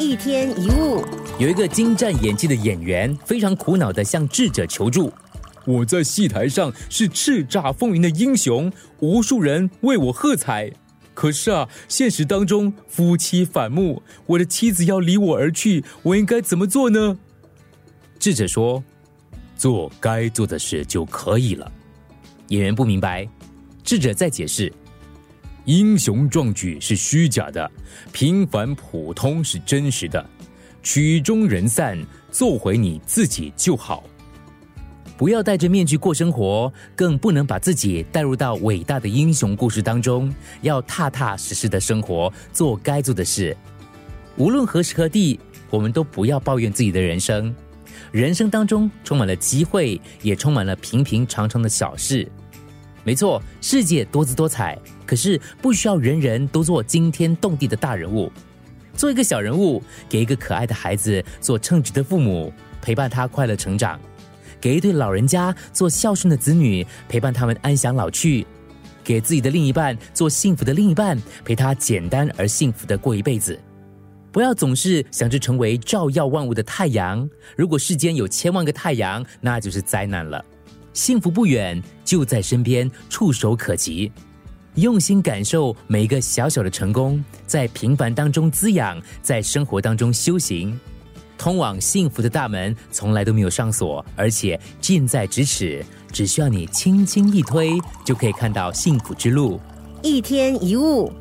一天一物，有一个精湛演技的演员，非常苦恼的向智者求助。我在戏台上是叱咤风云的英雄，无数人为我喝彩。可是啊，现实当中夫妻反目，我的妻子要离我而去，我应该怎么做呢？智者说：“做该做的事就可以了。”演员不明白，智者再解释。英雄壮举是虚假的，平凡普通是真实的。曲终人散，做回你自己就好。不要戴着面具过生活，更不能把自己带入到伟大的英雄故事当中。要踏踏实实的生活，做该做的事。无论何时何地，我们都不要抱怨自己的人生。人生当中充满了机会，也充满了平平常常的小事。没错，世界多姿多彩，可是不需要人人都做惊天动地的大人物。做一个小人物，给一个可爱的孩子做称职的父母，陪伴他快乐成长；给一对老人家做孝顺的子女，陪伴他们安享老去；给自己的另一半做幸福的另一半，陪他简单而幸福的过一辈子。不要总是想着成为照耀万物的太阳，如果世间有千万个太阳，那就是灾难了。幸福不远，就在身边，触手可及。用心感受每一个小小的成功，在平凡当中滋养，在生活当中修行。通往幸福的大门从来都没有上锁，而且近在咫尺，只需要你轻轻一推，就可以看到幸福之路。一天一物。